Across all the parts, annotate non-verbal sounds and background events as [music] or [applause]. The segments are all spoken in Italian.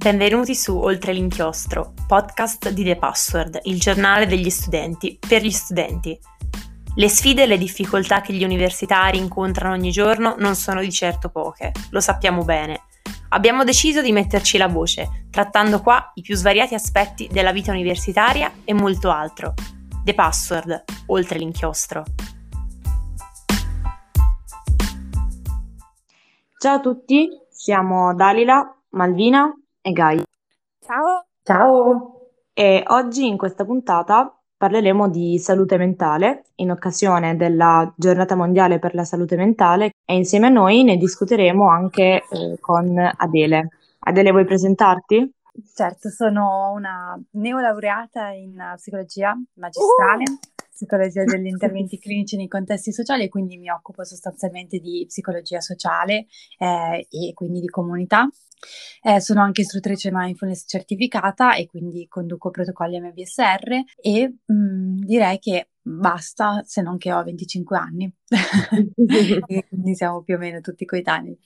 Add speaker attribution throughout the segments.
Speaker 1: Benvenuti su Oltre l'inchiostro, podcast di The Password, il giornale degli studenti per gli studenti. Le sfide e le difficoltà che gli universitari incontrano ogni giorno non sono di certo poche, lo sappiamo bene. Abbiamo deciso di metterci la voce, trattando qua i più svariati aspetti della vita universitaria e molto altro. The Password, oltre l'inchiostro.
Speaker 2: Ciao a tutti, siamo Dalila, Malvina e Gai.
Speaker 3: Ciao.
Speaker 2: Ciao. E oggi in questa puntata parleremo di salute mentale in occasione della Giornata Mondiale per la Salute Mentale e insieme a noi ne discuteremo anche eh, con Adele. Adele, vuoi presentarti?
Speaker 3: Certo, sono una neolaureata in psicologia magistrale, uh! Psicologia degli [laughs] interventi clinici nei contesti sociali e quindi mi occupo sostanzialmente di psicologia sociale eh, e quindi di comunità. Eh, sono anche istruttrice mindfulness certificata e quindi conduco protocolli MBSR e mh, mm, direi che basta se non che ho 25 anni. [laughs] [laughs] quindi siamo più o meno tutti coetanei.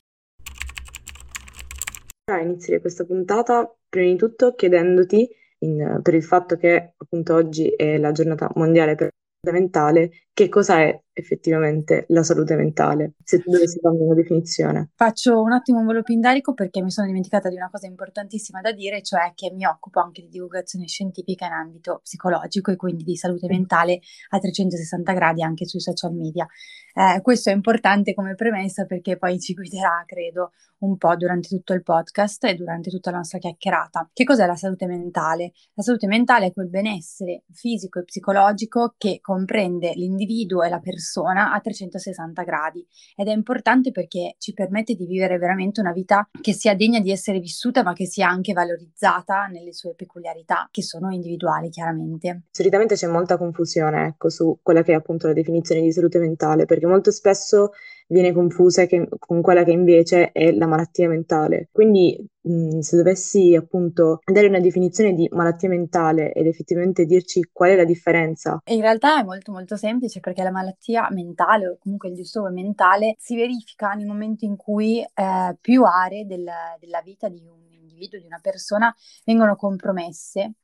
Speaker 2: Inizierei questa puntata prima di tutto chiedendoti, in, per il fatto che appunto oggi è la giornata mondiale per la mentale, che cosa è effettivamente la salute mentale, se tu dovessi fare una definizione.
Speaker 3: Faccio un attimo un volo pindarico perché mi sono dimenticata di una cosa importantissima da dire, cioè che mi occupo anche di divulgazione scientifica in ambito psicologico e quindi di salute mentale a 360 gradi anche sui social media. Eh, questo è importante come premessa perché poi ci guiderà, credo, un po' durante tutto il podcast e durante tutta la nostra chiacchierata. Che cos'è la salute mentale? La salute mentale è quel benessere fisico e psicologico che comprende l'individuo e la persona a 360 gradi ed è importante perché ci permette di vivere veramente una vita che sia degna di essere vissuta ma che sia anche valorizzata nelle sue peculiarità che sono individuali chiaramente.
Speaker 2: Solitamente c'è molta confusione ecco, su quella che è appunto la definizione di salute mentale perché molto spesso viene confusa che, con quella che invece è la malattia mentale. Quindi mh, se dovessi appunto dare una definizione di malattia mentale ed effettivamente dirci qual è la differenza.
Speaker 3: In realtà è molto molto semplice perché la malattia mentale o comunque il disturbo mentale si verifica nel momento in cui eh, più aree del, della vita di un individuo, di una persona vengono compromesse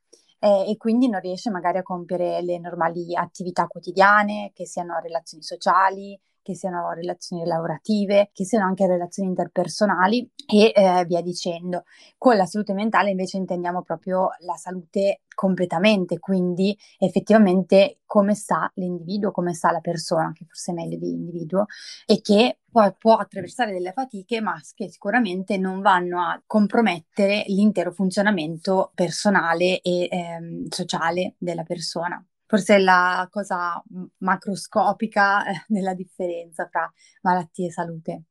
Speaker 3: eh, e quindi non riesce magari a compiere le normali attività quotidiane, che siano relazioni sociali, che siano relazioni lavorative, che siano anche relazioni interpersonali e eh, via dicendo. Con la salute mentale invece intendiamo proprio la salute completamente, quindi effettivamente come sta l'individuo, come sta la persona, che forse è meglio di individuo, e che poi può attraversare delle fatiche, ma che sicuramente non vanno a compromettere l'intero funzionamento personale e ehm, sociale della persona forse è la cosa macroscopica eh, della differenza tra malattie e salute.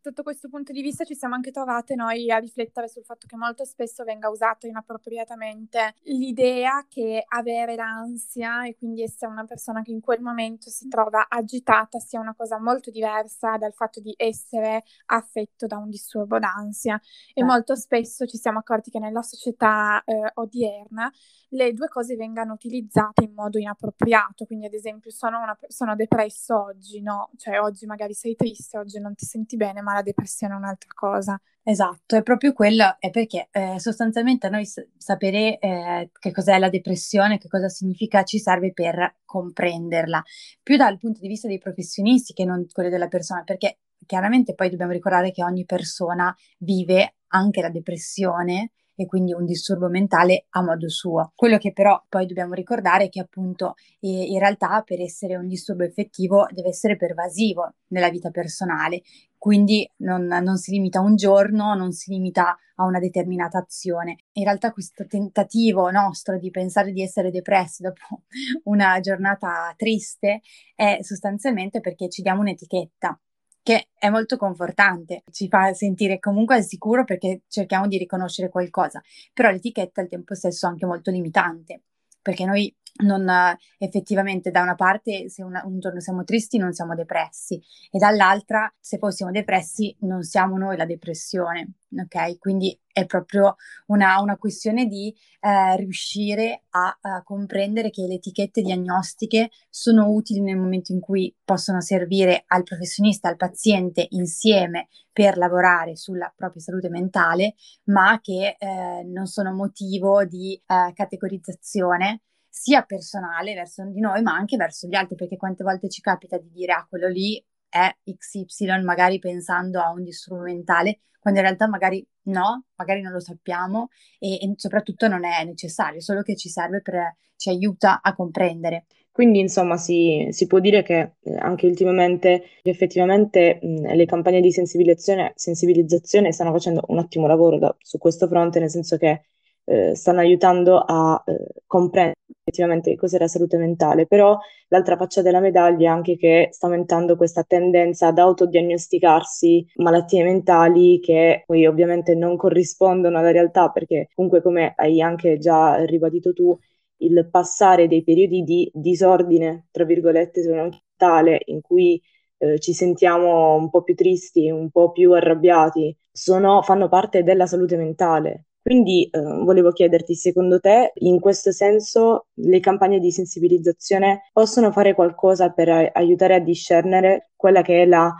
Speaker 4: Sotto questo punto di vista ci siamo anche trovate noi a riflettere sul fatto che molto spesso venga usata inappropriatamente l'idea che avere l'ansia e quindi essere una persona che in quel momento si trova agitata sia una cosa molto diversa dal fatto di essere affetto da un disturbo d'ansia e eh. molto spesso ci siamo accorti che nella società eh, odierna le due cose vengano utilizzate in modo inappropriato, quindi ad esempio sono, una, sono depresso oggi, no? Cioè oggi magari sei triste, oggi non ti senti bene, ma la depressione è un'altra cosa.
Speaker 3: Esatto, è proprio quello, è perché eh, sostanzialmente a noi s- sapere eh, che cos'è la depressione, che cosa significa, ci serve per comprenderla, più dal punto di vista dei professionisti che non quello della persona, perché chiaramente poi dobbiamo ricordare che ogni persona vive anche la depressione e quindi un disturbo mentale a modo suo. Quello che però poi dobbiamo ricordare è che appunto eh, in realtà per essere un disturbo effettivo deve essere pervasivo nella vita personale, quindi non, non, si limita a un giorno, non si limita a una determinata azione. In realtà questo tentativo nostro di pensare di essere depressi dopo [laughs] una giornata triste è sostanzialmente perché ci diamo un'etichetta che è molto confortante, ci fa sentire comunque al sicuro perché cerchiamo di riconoscere qualcosa, però l'etichetta al tempo stesso è anche molto limitante, perché noi non, effettivamente da una parte se una, un giorno siamo tristi non siamo depressi e dall'altra se poi siamo depressi non siamo noi la depressione, ok? Quindi è proprio una, una questione di eh, riuscire a, a, comprendere che le etichette diagnostiche sono utili nel momento in cui possono servire al professionista, al paziente insieme per lavorare sulla propria salute mentale, ma che eh, non sono motivo di eh, categorizzazione sia personale verso di noi, ma anche verso gli altri, perché quante volte ci capita di dire ah, quello lì è XY, magari pensando a un disturbo mentale, quando in realtà magari no, magari non lo sappiamo e, e soprattutto non è necessario, solo che ci serve per, ci aiuta a comprendere.
Speaker 2: Quindi insomma si, si, può dire che eh, anche ultimamente effettivamente mh, le campagne di sensibilizzazione, sensibilizzazione, stanno facendo un ottimo lavoro da, su questo fronte, nel senso che eh, stanno aiutando a eh, comprendere effettivamente cos'è la salute mentale, però l'altra faccia della medaglia è anche che sta aumentando questa tendenza ad autodiagnosticarsi malattie mentali che poi ovviamente non corrispondono alla realtà perché comunque come hai anche già ribadito tu, il passare dei periodi di disordine, tra virgolette, mentale in cui eh, ci sentiamo un po' più tristi, un po' più arrabbiati, sono, fanno parte della salute mentale quindi eh, volevo chiederti, secondo te, in questo senso, le campagne di sensibilizzazione possono fare qualcosa per aiutare a discernere quella che è la,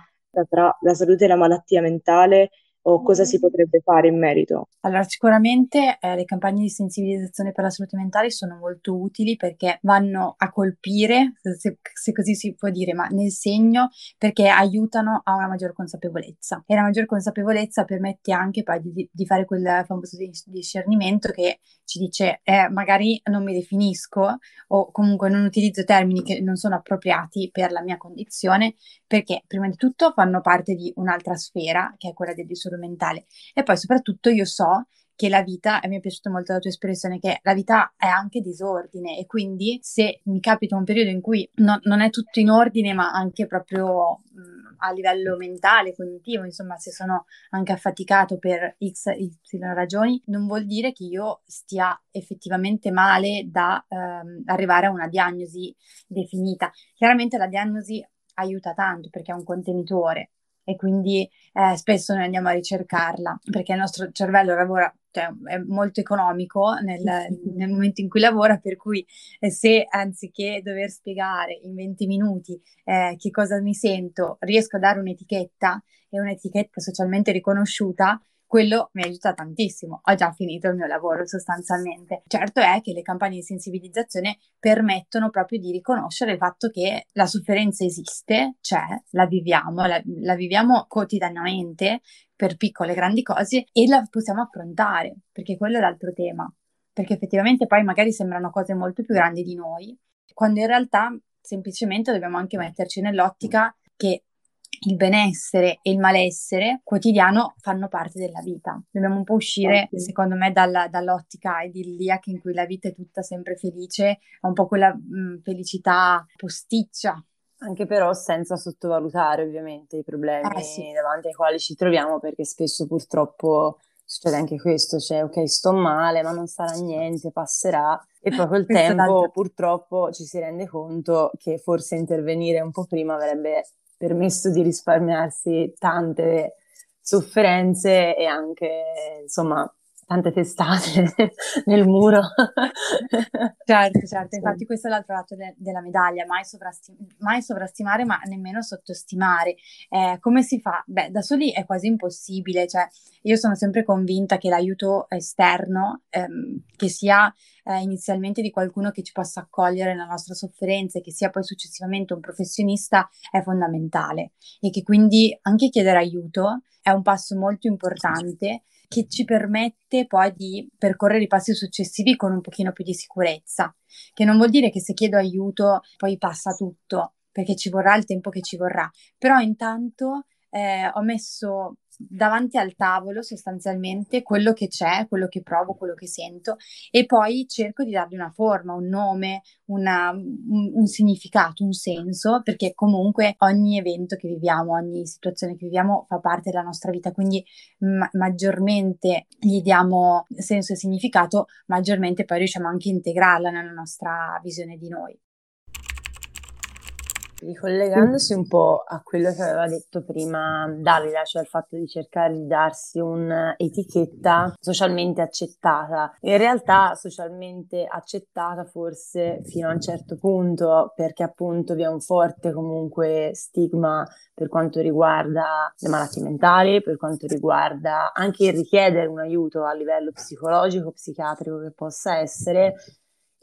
Speaker 2: tra la salute e la malattia mentale o cosa si potrebbe fare in merito?
Speaker 3: Allora, sicuramente eh, le campagne di sensibilizzazione per la salute mentale sono molto utili perché vanno a colpire, se, se, così si può dire, ma nel segno perché aiutano a una maggior consapevolezza. E la maggior consapevolezza permette anche poi di, di fare quel famoso discernimento che ci dice eh, magari non mi definisco o comunque non utilizzo termini che non sono appropriati per la mia condizione perché prima di tutto fanno parte di un'altra sfera che è quella del disturbo mentale e poi soprattutto io so che la vita, e mi è piaciuta molto la tua espressione, che la vita è anche disordine e quindi se mi capita un periodo in cui no, non è tutto in ordine ma anche proprio mh, a livello mentale, cognitivo, insomma se sono anche affaticato per x, y ragioni, non vuol dire che io stia effettivamente male da ehm, arrivare a una diagnosi definita. Chiaramente la diagnosi aiuta tanto perché è un contenitore e quindi eh, spesso noi andiamo a ricercarla perché il nostro cervello lavora, cioè è molto economico nel, nel momento in cui lavora, per cui eh, se anziché dover spiegare in 20 minuti eh, che cosa mi sento, riesco a dare un'etichetta e un'etichetta socialmente riconosciuta, quello mi aiuta tantissimo. Ho già finito il mio lavoro sostanzialmente. Certo è che le campagne di sensibilizzazione permettono proprio di riconoscere il fatto che la sofferenza esiste, c'è, la viviamo, la, la viviamo quotidianamente per piccole e grandi cose e la possiamo affrontare, perché quello è l'altro tema. Perché effettivamente poi magari sembrano cose molto più grandi di noi, quando in realtà semplicemente dobbiamo anche metterci nell'ottica che il benessere e il malessere quotidiano fanno parte della vita. Dobbiamo un po' uscire, okay. secondo me, dalla, dall'ottica idilliaca in cui la vita è tutta sempre felice, a un po' quella mh, felicità posticcia.
Speaker 5: Anche però senza sottovalutare ovviamente i problemi eh, sì. davanti ai quali ci troviamo, perché spesso purtroppo succede anche questo, cioè ok sto male ma non sarà niente, passerà e [laughs] poi col tempo purtroppo ci si rende conto che forse intervenire un po' prima avrebbe permesso di risparmiarsi tante sofferenze e anche, insomma, tante testate [laughs] nel muro.
Speaker 3: certo, certo, infatti questo è l'altro lato de- della medaglia, mai, sovrastim- mai, sovrastimare ma nemmeno sottostimare. Eh, come si fa? Beh, da soli è quasi impossibile, cioè io sono sempre convinta che l'aiuto esterno, ehm, che sia eh, inizialmente di qualcuno che ci possa accogliere nella nostra sofferenza e che sia poi successivamente un professionista, è fondamentale e che quindi anche chiedere aiuto è un passo molto importante che ci permette poi di percorrere i passi successivi con un pochino più di sicurezza, che non vuol dire che se chiedo aiuto poi passa tutto, perché ci vorrà il tempo che ci vorrà, però intanto eh, ho messo davanti al tavolo sostanzialmente quello che c'è, quello che provo, quello che sento e poi cerco di dargli una forma, un nome, una, un, un, significato, un senso, perché comunque ogni evento che viviamo, ogni situazione che viviamo fa parte della nostra vita, quindi ma- maggiormente gli diamo senso e significato, maggiormente poi riusciamo anche a integrarla nella nostra visione di noi.
Speaker 5: Ricollegandosi un po' a quello che aveva detto prima Davida, cioè il fatto di cercare di darsi un'etichetta socialmente accettata. In realtà socialmente accettata forse fino a un certo punto, perché appunto vi è un forte comunque stigma per quanto riguarda le malattie mentali, per quanto riguarda anche il richiedere un aiuto a livello psicologico, psichiatrico che possa essere,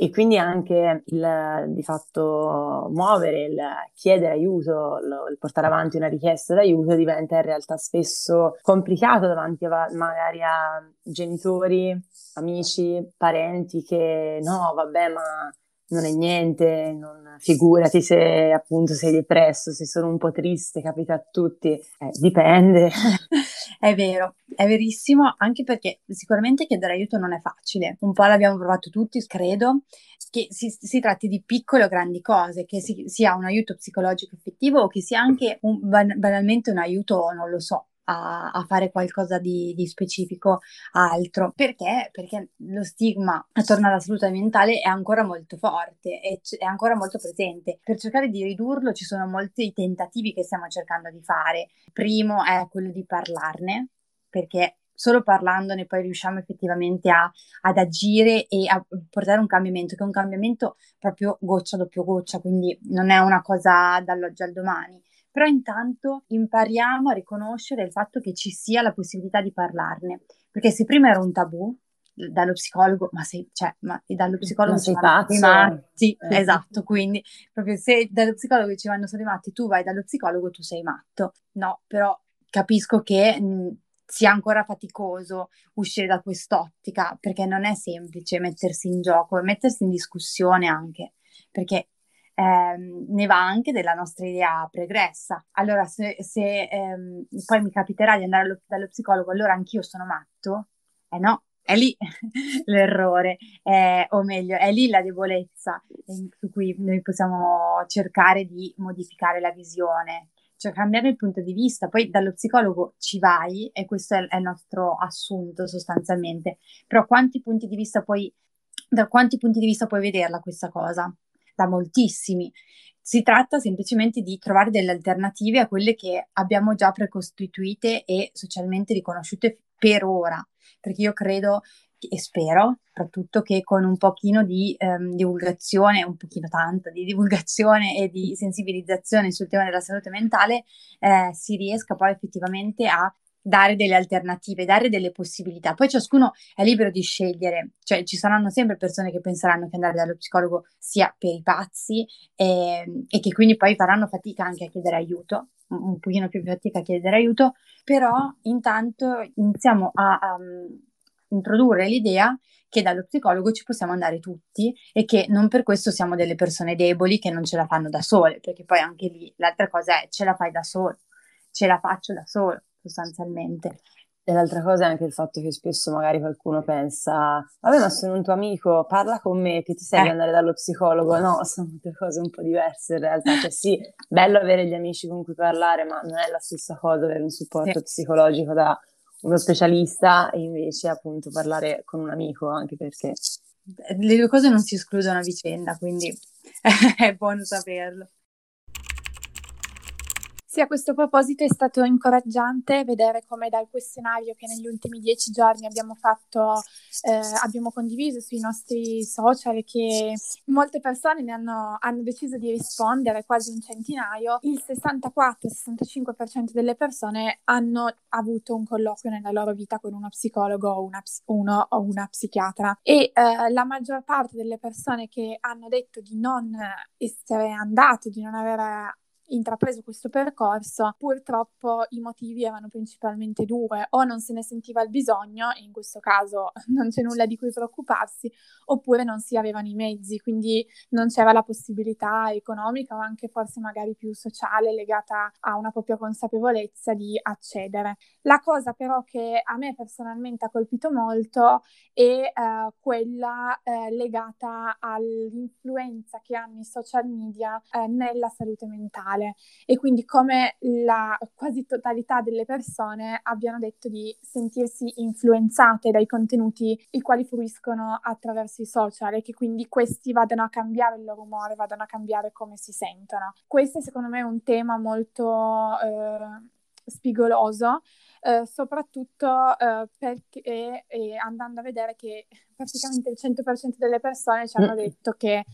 Speaker 5: e quindi anche il di fatto muovere, il chiedere aiuto, il portare avanti una richiesta d'aiuto diventa in realtà spesso complicato davanti a, magari a genitori, amici, parenti che no, vabbè, ma non è niente, non, figurati se appunto sei depresso, se sono un po' triste, capita a tutti, eh, dipende. [laughs]
Speaker 3: è vero, è verissimo, anche perché sicuramente chiedere aiuto non è facile, un po' l'abbiamo provato tutti, credo, che si, si tratti di piccole o grandi cose, che si, sia un aiuto psicologico effettivo o che sia anche un, banalmente un aiuto, non lo so, a, a fare qualcosa di, di, specifico altro. Perché? Perché lo stigma attorno alla salute mentale è ancora molto forte, è, è ancora molto presente. Per cercare di ridurlo ci sono molti tentativi che stiamo cercando di fare. Primo è quello di parlarne, perché solo parlandone poi riusciamo effettivamente a, ad agire e a portare un cambiamento, che è un cambiamento proprio goccia doppio goccia, quindi non è una cosa dall'oggi al domani però intanto impariamo a riconoscere il fatto che ci sia la possibilità di parlarne, perché se prima era un tabù, dallo psicologo, ma sei, cioè, ma dallo psicologo
Speaker 5: ma sei pazzo?
Speaker 3: Matti, [laughs] esatto, quindi proprio se dallo psicologo ci vanno solo i matti, tu vai dallo psicologo, tu sei matto. No, però capisco che mh, sia ancora faticoso uscire da quest'ottica, perché non è semplice mettersi in gioco e mettersi in discussione anche, perché ehm, ne va anche della nostra idea pregressa. Allora, se, se ehm, poi mi capiterà di andare allo, dallo psicologo, allora anch'io sono matto? Eh no, è lì [laughs] l'errore, eh, o meglio, è lì la debolezza su cui noi possiamo cercare di modificare la visione, cioè cambiare il punto di vista. Poi dallo psicologo ci vai e questo è, è il nostro assunto sostanzialmente, però quanti punti di vista puoi, da quanti punti di vista puoi vederla questa cosa? Da moltissimi. Si tratta semplicemente di trovare delle alternative a quelle che abbiamo già precostituite e socialmente riconosciute per ora, perché io credo e spero soprattutto che con un pochino di ehm, divulgazione, un pochino tanto di divulgazione e di sensibilizzazione sul tema della salute mentale eh, si riesca poi effettivamente a dare delle alternative, dare delle possibilità. Poi ciascuno è libero di scegliere, cioè ci saranno sempre persone che penseranno che andare dallo psicologo sia per i pazzi e, ehm, e che quindi poi faranno fatica anche a chiedere aiuto, un, pochino più fatica a chiedere aiuto, però intanto iniziamo a, a introdurre l'idea che dallo psicologo ci possiamo andare tutti e che non per questo siamo delle persone deboli che non ce la fanno da sole, perché poi anche lì l'altra cosa è ce la fai da solo, ce la faccio da solo sostanzialmente.
Speaker 5: E l'altra cosa è anche il fatto che spesso magari qualcuno pensa, vabbè ma sono un tuo amico, parla con me, che ti serve eh. andare dallo psicologo? No, [laughs] sono due cose un po' diverse in realtà. Cioè sì, bello avere gli amici con cui parlare, ma non è la stessa cosa avere un supporto sì. psicologico da uno specialista e invece appunto parlare con un amico, anche perché...
Speaker 3: Le due cose non si escludono a vicenda, quindi [laughs] è buono saperlo.
Speaker 4: Sì, a questo proposito è stato incoraggiante vedere come dal questionario che negli ultimi dieci giorni abbiamo fatto, eh, abbiamo condiviso sui nostri social, che molte persone ne hanno, hanno deciso di rispondere, quasi un centinaio, il 64-65% delle persone hanno avuto un colloquio nella loro vita con uno psicologo o una, uno o una psichiatra. E eh, la maggior parte delle persone che hanno detto di non essere andate, di non avere intrapreso questo percorso, purtroppo i motivi erano principalmente due, o non se ne sentiva il bisogno, e in questo caso [laughs] non c'è nulla di cui preoccuparsi, oppure non si avevano i mezzi, quindi non c'era la possibilità economica o anche forse magari più sociale legata a una propria consapevolezza di accedere. La cosa però che a me personalmente ha colpito molto è eh, quella eh, legata all'influenza che hanno i social media eh, nella salute mentale e quindi come la quasi totalità delle persone abbiano detto di sentirsi influenzate dai contenuti i quali fruiscono attraverso i social e che quindi questi vadano a cambiare il loro umore, vadano a cambiare come si sentono. Questo secondo me è un tema molto eh, spigoloso eh, soprattutto eh, perché andando a vedere che praticamente il 100% delle persone ci hanno mm. detto che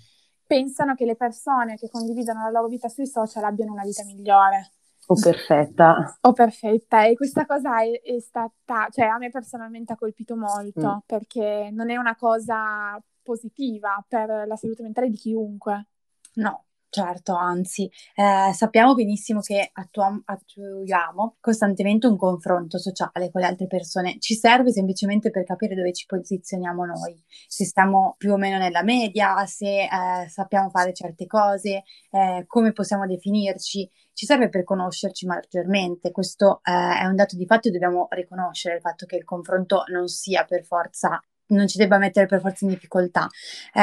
Speaker 4: pensano che le persone che condividono la loro vita sui social abbiano una vita migliore.
Speaker 5: O perfetta.
Speaker 4: O perfetta. E questa cosa è, è stata, cioè a me personalmente ha colpito molto mm. perché non è una cosa positiva per la salute mentale di chiunque.
Speaker 3: No, Certo, anzi, eh, sappiamo benissimo che attuam- attuiamo costantemente un confronto sociale con le altre persone. Ci serve semplicemente per capire dove ci posizioniamo noi, se stiamo più o meno nella media, se eh, sappiamo fare certe cose, eh, come possiamo definirci. Ci serve per conoscerci maggiormente. Questo eh, è un dato di fatto e dobbiamo riconoscere il fatto che il confronto non sia per forza non ci debba mettere per forza in difficoltà. Eh,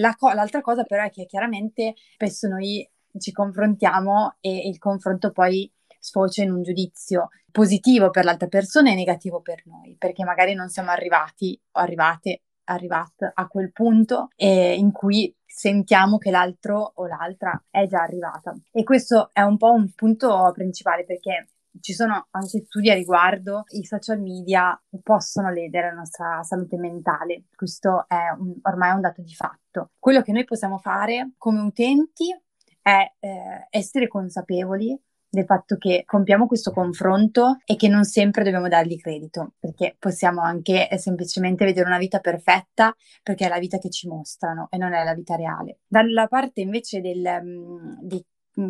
Speaker 3: la co- l'altra cosa però è che chiaramente spesso noi ci confrontiamo e il confronto poi sfocia in un giudizio positivo per l'altra persona e negativo per noi, perché magari non siamo arrivati o arrivate, arrivate a quel punto eh, in cui sentiamo che l'altro o l'altra è già arrivata. E questo è un po' un punto principale perché ci sono anche studi a riguardo, i social media possono ledere la nostra salute mentale, questo è un, ormai un dato di fatto. Quello che noi possiamo fare come utenti è eh, essere consapevoli del fatto che compiamo questo confronto e che non sempre dobbiamo dargli credito, perché possiamo anche semplicemente vedere una vita perfetta perché è la vita che ci mostrano e non è la vita reale. Dalla parte invece del, um, dei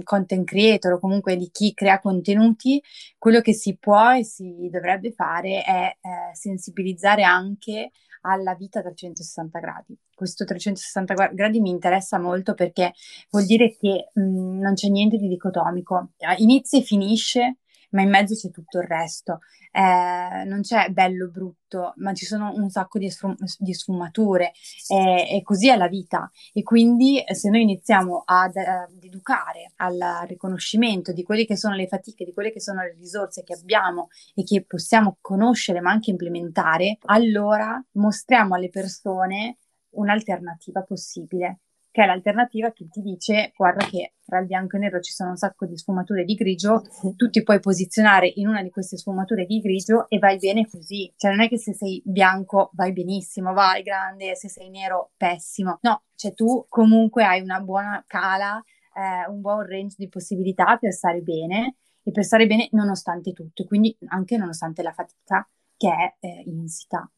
Speaker 3: content creator o comunque di chi crea contenuti, quello che si può e si dovrebbe fare è eh, sensibilizzare anche alla vita a 360 gradi. Questo 360 gradi mi interessa molto perché vuol dire che mh, non c'è niente di dicotomico, inizia e finisce ma in mezzo c'è tutto il resto. Eh, non c'è bello brutto, ma ci sono un sacco di, sfum- di sfumature eh, e così è la vita. E quindi se noi iniziamo ad, ad, educare al riconoscimento di quelle che sono le fatiche, di quelle che sono le risorse che abbiamo e che possiamo conoscere ma anche implementare, allora mostriamo alle persone un'alternativa possibile che è l'alternativa che ti dice guarda che tra il bianco e il nero ci sono un sacco di sfumature di grigio, [laughs] tu ti puoi posizionare in una di queste sfumature di grigio e vai bene così. Cioè non è che se sei bianco vai benissimo, vai grande, se sei nero pessimo. No, cioè tu comunque hai una buona cala, eh, un buon range di possibilità per stare bene e per stare bene nonostante tutto, quindi anche nonostante la fatica che è eh, insita.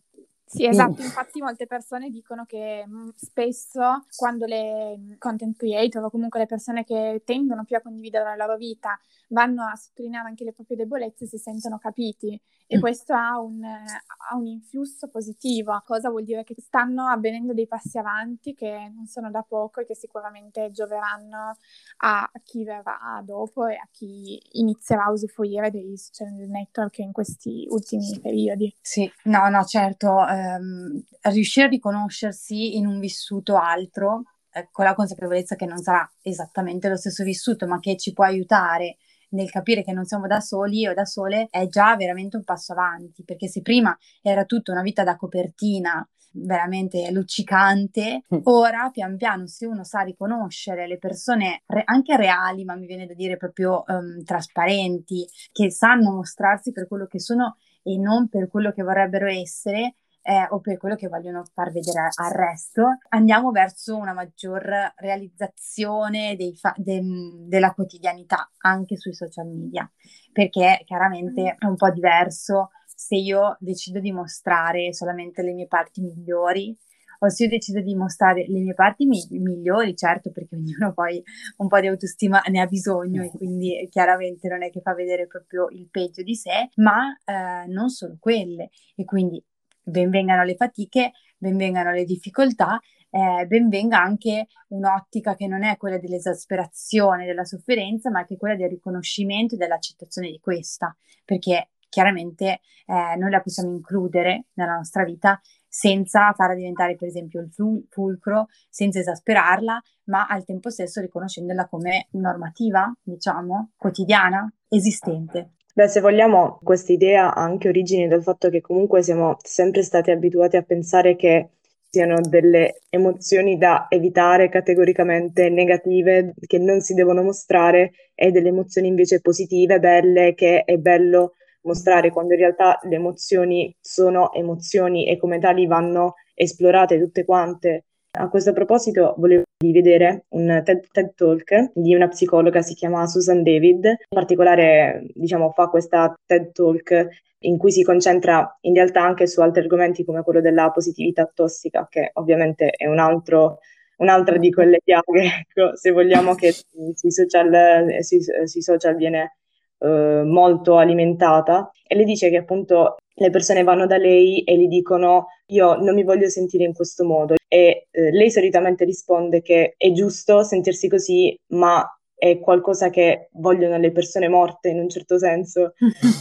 Speaker 4: Sì, esatto, infatti molte persone dicono che mm, spesso quando le mm, content creator o comunque le persone che tendono più a condividere la loro vita vanno a sottolineare anche le proprie debolezze si sentono capiti e mm. questo ha un, ha un, influsso positivo. Cosa vuol dire? Che stanno avvenendo dei passi avanti che non sono da poco e che sicuramente gioveranno a chi verrà dopo e a chi inizierà a usufruire dei social network in questi ultimi periodi.
Speaker 3: Sì, no, no, certo. Eh ehm, riuscire a riconoscersi in un vissuto altro, eh, con la consapevolezza che non sarà esattamente lo stesso vissuto, ma che ci può aiutare nel capire che non siamo da soli o da sole, è già veramente un passo avanti, perché se prima era tutta una vita da copertina, veramente luccicante. Mm. Ora, pian piano, se uno sa riconoscere le persone re- anche reali, ma mi viene da dire proprio um, trasparenti, che sanno mostrarsi per quello che sono e non per quello che vorrebbero essere, eh, o per quello che vogliono far vedere al resto, andiamo verso una maggior realizzazione fa- de- della quotidianità anche sui social media, perché chiaramente mm. è un po' diverso se io decido di mostrare solamente le mie parti migliori o se io decido di mostrare le mie parti mi- migliori, certo, perché ognuno poi un po' di autostima ne ha bisogno e quindi chiaramente non è che fa vedere proprio il peggio di sé, ma eh, non solo quelle. E quindi benvengano le fatiche, benvengano le difficoltà eh, benvenga anche un'ottica che non è quella dell'esasperazione, della sofferenza, ma che è quella del riconoscimento e dell'accettazione di questa, perché chiaramente eh, noi la possiamo includere nella nostra vita senza farla diventare per esempio il fulcro, senza esasperarla, ma al tempo stesso riconoscendola come normativa, diciamo, quotidiana, esistente.
Speaker 2: Beh, se vogliamo, questa idea ha anche origini dal fatto che comunque siamo sempre stati abituati a pensare che siano delle emozioni da evitare categoricamente negative, che non si devono mostrare, e delle emozioni invece positive, belle, che è bello mostrare, quando in realtà le emozioni sono emozioni e come tali vanno esplorate tutte quante. A questo proposito volevo vedere un TED, TED, Talk di una psicologa, si chiama Susan David, in particolare diciamo, fa questa TED Talk in cui si concentra in realtà anche su altri argomenti come quello della positività tossica, che ovviamente è un altro, un'altra di quelle piaghe, [laughs] ecco, se vogliamo, che sui social, sui, sui social viene eh, molto alimentata. E le dice che appunto le persone vanno da lei e gli dicono io non mi voglio sentire in questo modo e eh, lei solitamente risponde che è giusto sentirsi così, ma è qualcosa che vogliono le persone morte in un certo senso, [laughs]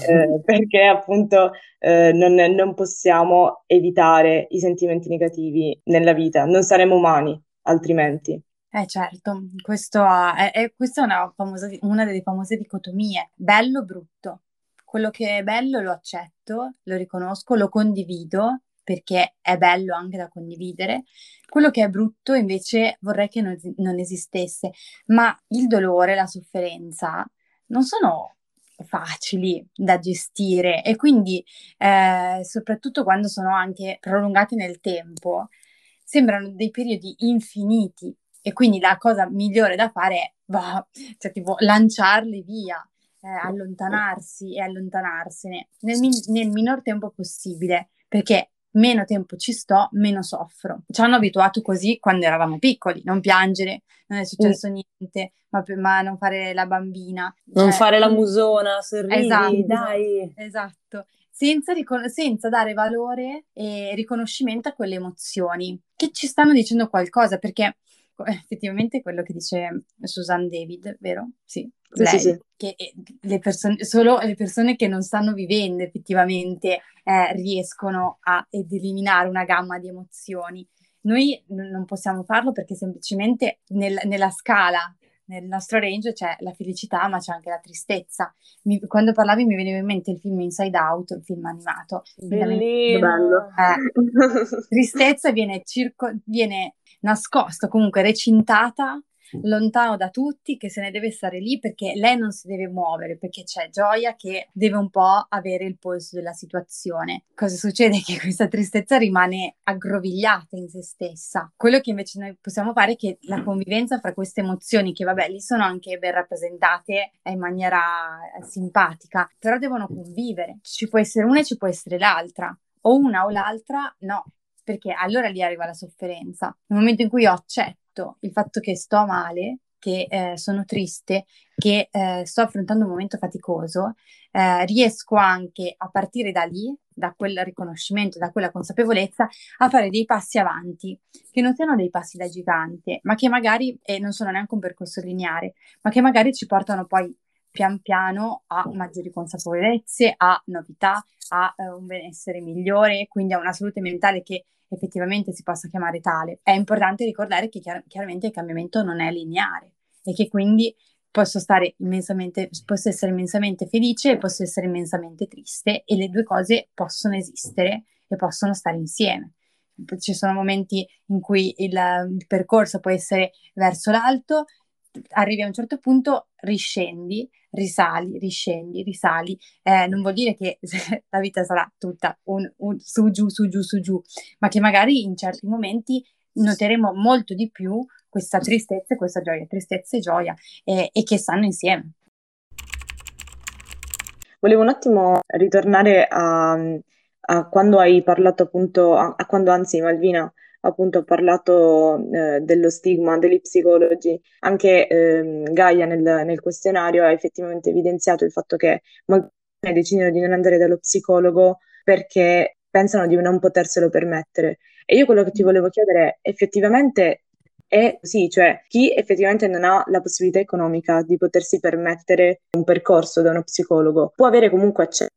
Speaker 2: eh, perché appunto eh, non, non, possiamo evitare i sentimenti negativi nella vita, non saremo umani altrimenti.
Speaker 3: Eh certo, questo è, è, questa è una, famosa, una delle famose dicotomie, bello-brutto. Quello che è bello lo accetto, lo riconosco, lo condivido perché è bello anche da condividere. Quello che è brutto invece vorrei che non, non esistesse, ma il dolore, la sofferenza non sono facili da gestire e quindi eh, soprattutto quando sono anche prolungati nel tempo sembrano dei periodi infiniti e quindi la cosa migliore da fare è bah, cioè, tipo, lanciarli via eh, allontanarsi e allontanarsene nel, nel minor tempo possibile perché meno tempo ci sto, meno soffro. Ci hanno abituato così quando eravamo piccoli, non piangere, non è successo mm. niente, ma, ma, non fare la bambina.
Speaker 5: Non cioè, fare la musona, sorridi,
Speaker 3: esatto,
Speaker 5: dai.
Speaker 3: Esatto, senza, ricon- senza, dare valore e riconoscimento a quelle emozioni che ci stanno dicendo qualcosa, perché [laughs] effettivamente quello che dice Susan David, vero? Sì, lei, sì, sì. che le persone, solo le persone che non stanno vivendo effettivamente eh, riescono a, ad eliminare una gamma di emozioni. Noi n- non possiamo farlo perché semplicemente nel, nella scala nel nostro range c'è la felicità, ma c'è anche la tristezza. Mi, quando parlavi mi veniva in mente il film Inside Out, il film animato.
Speaker 5: Bellino!
Speaker 3: Eh, tristezza viene, circo, viene nascosta, comunque recintata lontano da tutti, che se ne deve stare lì perché lei non si deve muovere, perché c'è Gioia che deve un po' avere il polso della situazione. Cosa succede? [laughs] Che questa tristezza rimane aggrovigliata in se stessa. Quello che invece noi possiamo fare è che la convivenza fra queste emozioni, che vabbè, lì sono anche ben rappresentate in maniera eh, simpatica, però devono convivere. Ci può essere una e ci può essere l'altra. O una o l'altra, no, perché allora lì arriva la sofferenza. Nel momento in cui io accetto il fatto che sto male, che eh, sono triste, che eh, sto affrontando un momento faticoso, eh, riesco anche a partire da lì, da quel riconoscimento, da quella consapevolezza, a fare dei passi avanti, che non siano dei passi da gigante, ma che magari, e non sono neanche un percorso lineare, ma che magari ci portano poi pian piano a maggiori consapevolezze, a novità, a uh, un benessere migliore, quindi a una salute mentale che effettivamente si possa chiamare tale. È importante ricordare che chiar- chiaramente il cambiamento non è lineare e che quindi posso posso essere immensamente felice e posso essere immensamente triste e le due cose possono esistere e possono stare insieme. Ci sono momenti in cui il, il percorso può essere verso l'alto, arrivi a un certo punto, riscendi, risali, riscendi, risali. Eh, non vuol dire che [laughs] la vita sarà tutta un, un su giù, su giù, su giù, ma che magari in certi momenti noteremo molto di più questa tristezza e questa gioia, tristezza e gioia, e, e che stanno insieme.
Speaker 2: Volevo un attimo ritornare a, a quando hai parlato appunto, a, a quando anzi Malvina appunto ha parlato eh, dello stigma degli psicologi, anche eh, Gaia nel, nel, questionario ha effettivamente evidenziato il fatto che molte persone decidono di non andare dallo psicologo perché pensano di non poterselo permettere. E io quello che ti volevo chiedere è effettivamente è così, cioè chi effettivamente non ha la possibilità economica di potersi permettere un percorso da uno psicologo può avere comunque accesso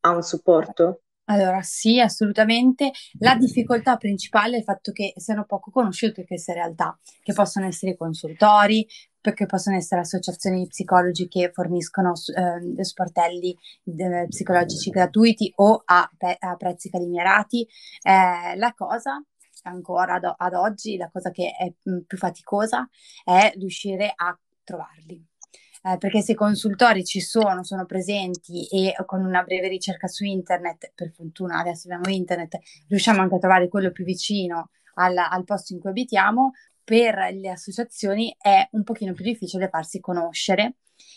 Speaker 2: a un supporto?
Speaker 3: Allora, sì, assolutamente. La difficoltà principale è il fatto che siano poco conosciute queste realtà, che possono essere consultori, perché possono essere associazioni di psicologi che forniscono eh, sportelli eh, psicologici gratuiti o a, pe- a prezzi calmierati. Eh, la cosa ancora ad, ad, oggi, la cosa che è mm, più faticosa è riuscire a trovarli eh, perché se i consultori ci sono, sono presenti e con una breve ricerca su internet, per fortuna adesso abbiamo internet, riusciamo anche a trovare quello più vicino al, al posto in cui abitiamo, per le associazioni è un pochino più difficile farsi conoscere.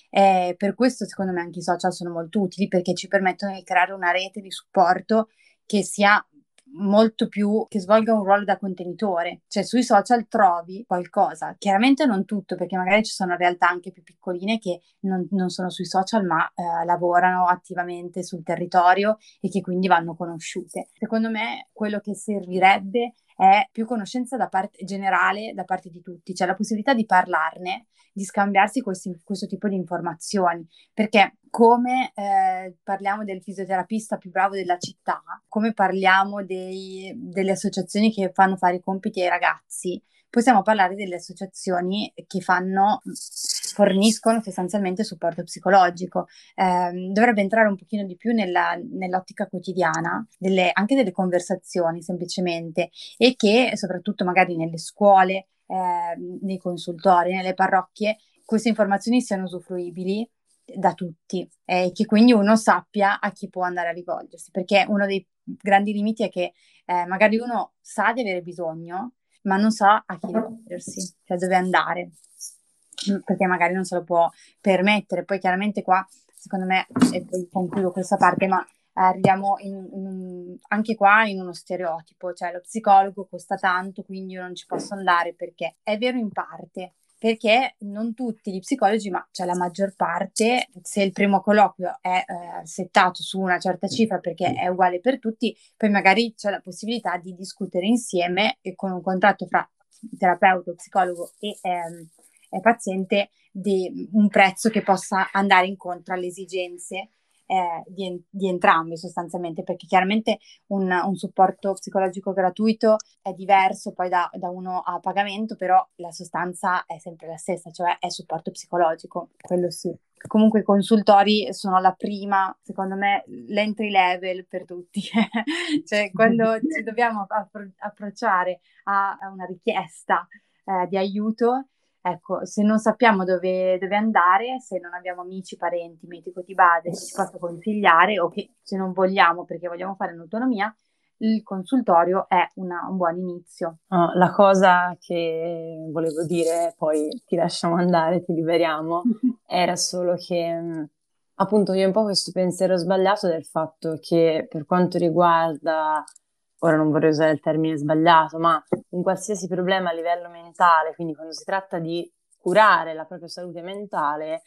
Speaker 3: Eh, per questo secondo me anche i social sono molto utili perché ci permettono di creare una rete di supporto che sia molto più che svolga un ruolo da contenitore, cioè sui social trovi qualcosa, chiaramente non tutto perché magari ci sono realtà anche più piccoline che non, non sono sui social ma eh, lavorano attivamente sul territorio e che quindi vanno conosciute. Secondo me quello che servirebbe è più conoscenza da parte generale da parte di tutti, cioè la possibilità di parlarne, di scambiarsi questi, questo tipo di informazioni, perché come eh, parliamo del fisioterapista più bravo della città, come parliamo dei, delle associazioni che fanno fare i compiti ai ragazzi, possiamo parlare delle associazioni che fanno, forniscono sostanzialmente supporto psicologico. Eh, dovrebbe entrare un pochino di più nella, nell'ottica quotidiana, delle, anche delle conversazioni semplicemente, e che soprattutto magari nelle scuole, eh, nei consultori, nelle parrocchie, queste informazioni siano usufruibili da tutti e che quindi uno sappia a chi può andare a rivolgersi, perché uno dei grandi limiti è che eh, magari uno sa di avere bisogno, ma non sa a chi rivolgersi, cioè dove andare, perché magari non se lo può permettere. Poi chiaramente qua, secondo me, e poi concludo questa parte, ma arriviamo in, in, anche qua in uno stereotipo, cioè lo psicologo costa tanto, quindi io non ci posso andare perché è vero in parte, perché non tutti gli psicologi, ma cioè la maggior parte, se il primo colloquio è eh, settato su una certa cifra perché è uguale per tutti, poi magari c'è la possibilità di discutere insieme e con un contratto fra terapeuta, psicologo e ehm, paziente di un prezzo che possa andare incontro alle esigenze eh, di, di, entrambi sostanzialmente, perché chiaramente un, un, supporto psicologico gratuito è diverso poi da, da, uno a pagamento, però la sostanza è sempre la stessa, cioè è supporto psicologico, quello sì. Comunque i consultori sono la prima, secondo me, l'entry level per tutti, [laughs] cioè quando ci dobbiamo appro- approcciare a, a una richiesta eh, di aiuto, Ecco, se non sappiamo dove, dove, andare, se non abbiamo amici, parenti, medico di base che ci possa consigliare o che se non vogliamo perché vogliamo fare un'autonomia, il consultorio è una, un buon inizio.
Speaker 5: Oh, la cosa che volevo dire, poi ti lasciamo andare, ti liberiamo, [laughs] era solo che appunto io ho un po' questo pensiero sbagliato del fatto che per quanto riguarda ora non vorrei usare il termine sbagliato, ma un qualsiasi problema a livello mentale, quindi quando si tratta di curare la propria salute mentale,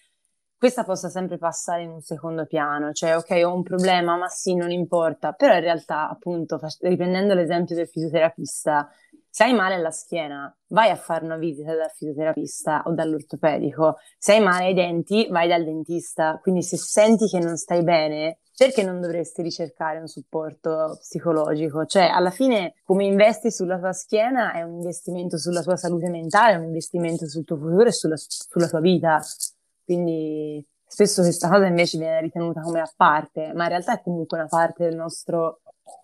Speaker 5: questa possa sempre passare in un secondo piano, cioè ok ho un problema, ma sì, non importa, però in realtà appunto, riprendendo l'esempio del fisioterapista, se hai male alla schiena, vai a fare una visita dal fisioterapista o dall'ortopedico, se hai male ai denti, vai dal dentista, quindi se senti che non stai bene, perché non dovresti ricercare un supporto psicologico? Cioè, alla fine, come investi sulla tua schiena, è un investimento sulla tua salute mentale, è un investimento sul tuo futuro e sulla, sulla tua vita. Quindi, spesso questa cosa invece viene ritenuta come a parte, ma in realtà è comunque una parte del nostro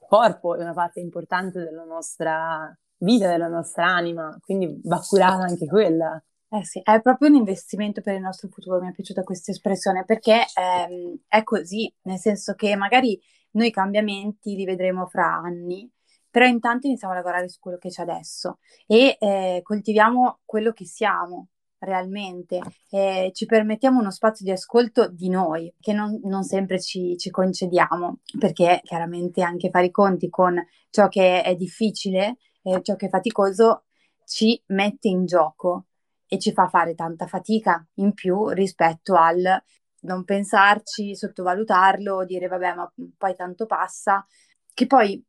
Speaker 5: corpo, è una parte importante della nostra vita, della nostra anima, quindi va curata anche quella.
Speaker 3: Eh sì, è proprio un investimento per il nostro futuro, mi è piaciuta questa espressione, perché ehm, è così, nel senso che magari noi i cambiamenti li vedremo fra anni, però intanto iniziamo a lavorare su quello che c'è adesso e eh, coltiviamo quello che siamo realmente, eh, ci permettiamo uno spazio di ascolto di noi, che non, non sempre ci, ci concediamo, perché chiaramente anche fare i conti con ciò che è difficile eh, ciò che è faticoso ci mette in gioco e ci fa fare tanta fatica in più rispetto al non pensarci, sottovalutarlo, dire vabbè ma poi tanto passa, che poi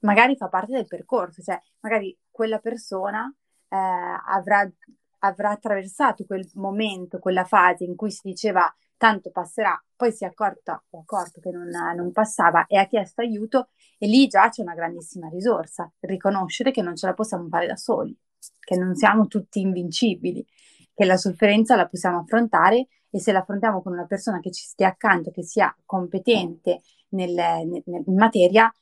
Speaker 3: magari fa parte del percorso, cioè magari quella persona eh, avrà, avrà attraversato quel momento, quella fase in cui si diceva tanto passerà, poi si è accorta o accorto che non, non, passava e ha chiesto aiuto e lì già c'è una grandissima risorsa, riconoscere che non ce la possiamo fare da soli, che non siamo tutti invincibili, che la sofferenza la possiamo affrontare e se la affrontiamo con una persona che ci stia accanto, che sia competente nel, nel, in materia,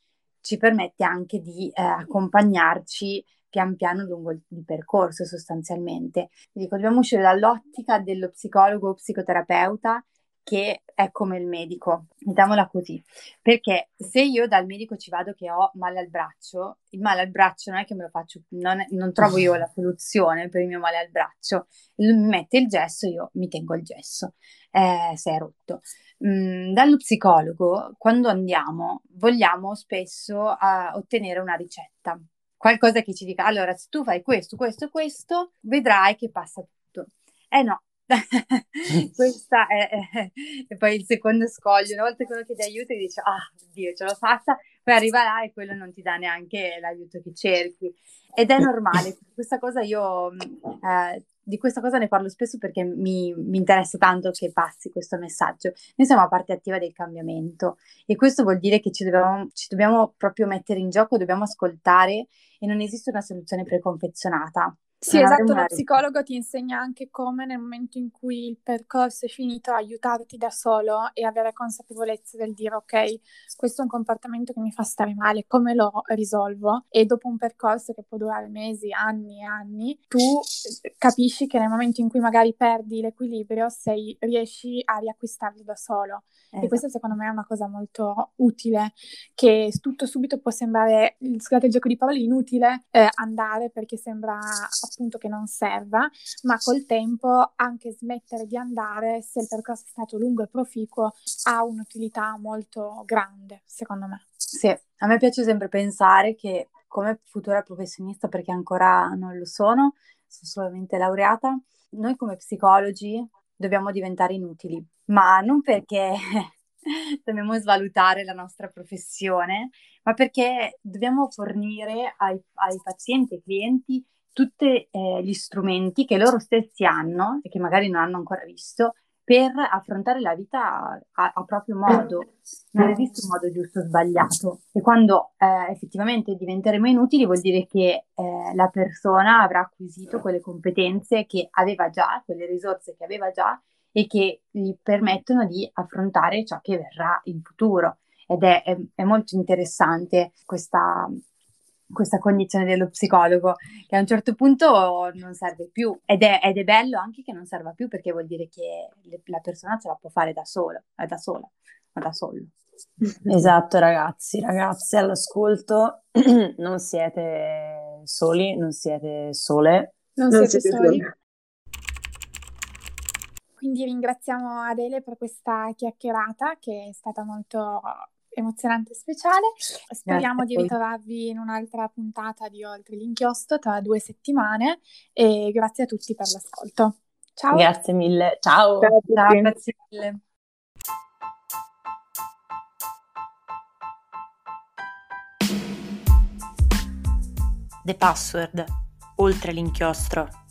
Speaker 3: ci permette anche di eh, accompagnarci pian piano lungo il, il percorso sostanzialmente. Dico, dobbiamo uscire dall'ottica dello psicologo o psicoterapeuta che è come il medico, mettiamola così, perché se io dal medico ci vado che ho male al braccio, il male al braccio non è che me lo faccio, non, è, non trovo io la soluzione per il mio male al braccio, mi mette il gesso, io mi tengo il gesso, eh, se è rotto. Mm, dallo psicologo, quando andiamo, vogliamo spesso uh, ottenere una ricetta, qualcosa che ci dica, allora se tu fai questo, questo, questo, vedrai che passa tutto. Eh no, [laughs] [laughs] Questa è, è, è, poi il secondo scoglio. Una volta che uno chiede aiuto e dice, ah, Dio, ce l'ho fatta, poi arriva là e quello non ti dà neanche l'aiuto che cerchi. Ed è normale. [laughs] Questa cosa io, eh, di questa cosa ne parlo spesso perché mi, mi, interessa tanto che passi questo messaggio. Noi siamo a parte attiva del cambiamento e questo vuol dire che ci dobbiamo, ci dobbiamo proprio mettere in gioco, dobbiamo ascoltare e non esiste una soluzione preconfezionata.
Speaker 4: Sì, esatto, lo psicologo ti insegna anche come nel momento in cui il percorso è finito aiutarti da solo e avere consapevolezza del dire ok, questo è un comportamento che mi fa stare male, come lo risolvo? E dopo un percorso che può durare mesi, anni e anni, tu eh, capisci che nel momento in cui magari perdi l'equilibrio, sei, riesci a riacquistarlo da solo. Esatto. E questa secondo me è una cosa molto utile, che tutto subito può sembrare, scusate il gioco di parole, inutile eh, andare perché sembra appunto che non serva, ma col tempo anche smettere di andare, se il percorso è stato lungo e proficuo, ha un'utilità molto grande, secondo me.
Speaker 3: Sì, a me piace sempre pensare che come futura professionista, perché ancora non lo sono, sono solamente laureata, noi come psicologi dobbiamo diventare inutili, ma non perché [laughs] dobbiamo svalutare la nostra professione, ma perché dobbiamo fornire ai, ai pazienti e clienti tutti eh, gli strumenti che loro stessi hanno e che magari non hanno ancora visto per affrontare la vita a, a proprio modo. Non esiste un modo giusto o sbagliato. E quando eh, effettivamente diventeremo inutili vuol dire che eh, la persona avrà acquisito quelle competenze che aveva già, quelle risorse che aveva già e che gli permettono di affrontare ciò che verrà in futuro. Ed è, è, è molto interessante questa, questa condizione dello psicologo che a un certo punto non serve più ed è, ed è bello anche che non serva più perché vuol dire che le, la persona ce la può fare da sola, eh, da sola, da solo. [laughs]
Speaker 5: Esatto ragazzi, ragazzi all'ascolto [clears throat] non siete soli, non siete sole.
Speaker 4: Non, non siete, siete soli. soli. Quindi ringraziamo Adele per questa chiacchierata che è stata molto emozionante e speciale. Speriamo Grazie. di ritrovarvi in un'altra puntata di Oltre l'inchiostro tra due settimane e grazie a tutti per l'ascolto. Ciao.
Speaker 5: Grazie mille. Ciao.
Speaker 3: Ciao, Ciao grazie mille.
Speaker 1: The Password, oltre l'inchiostro.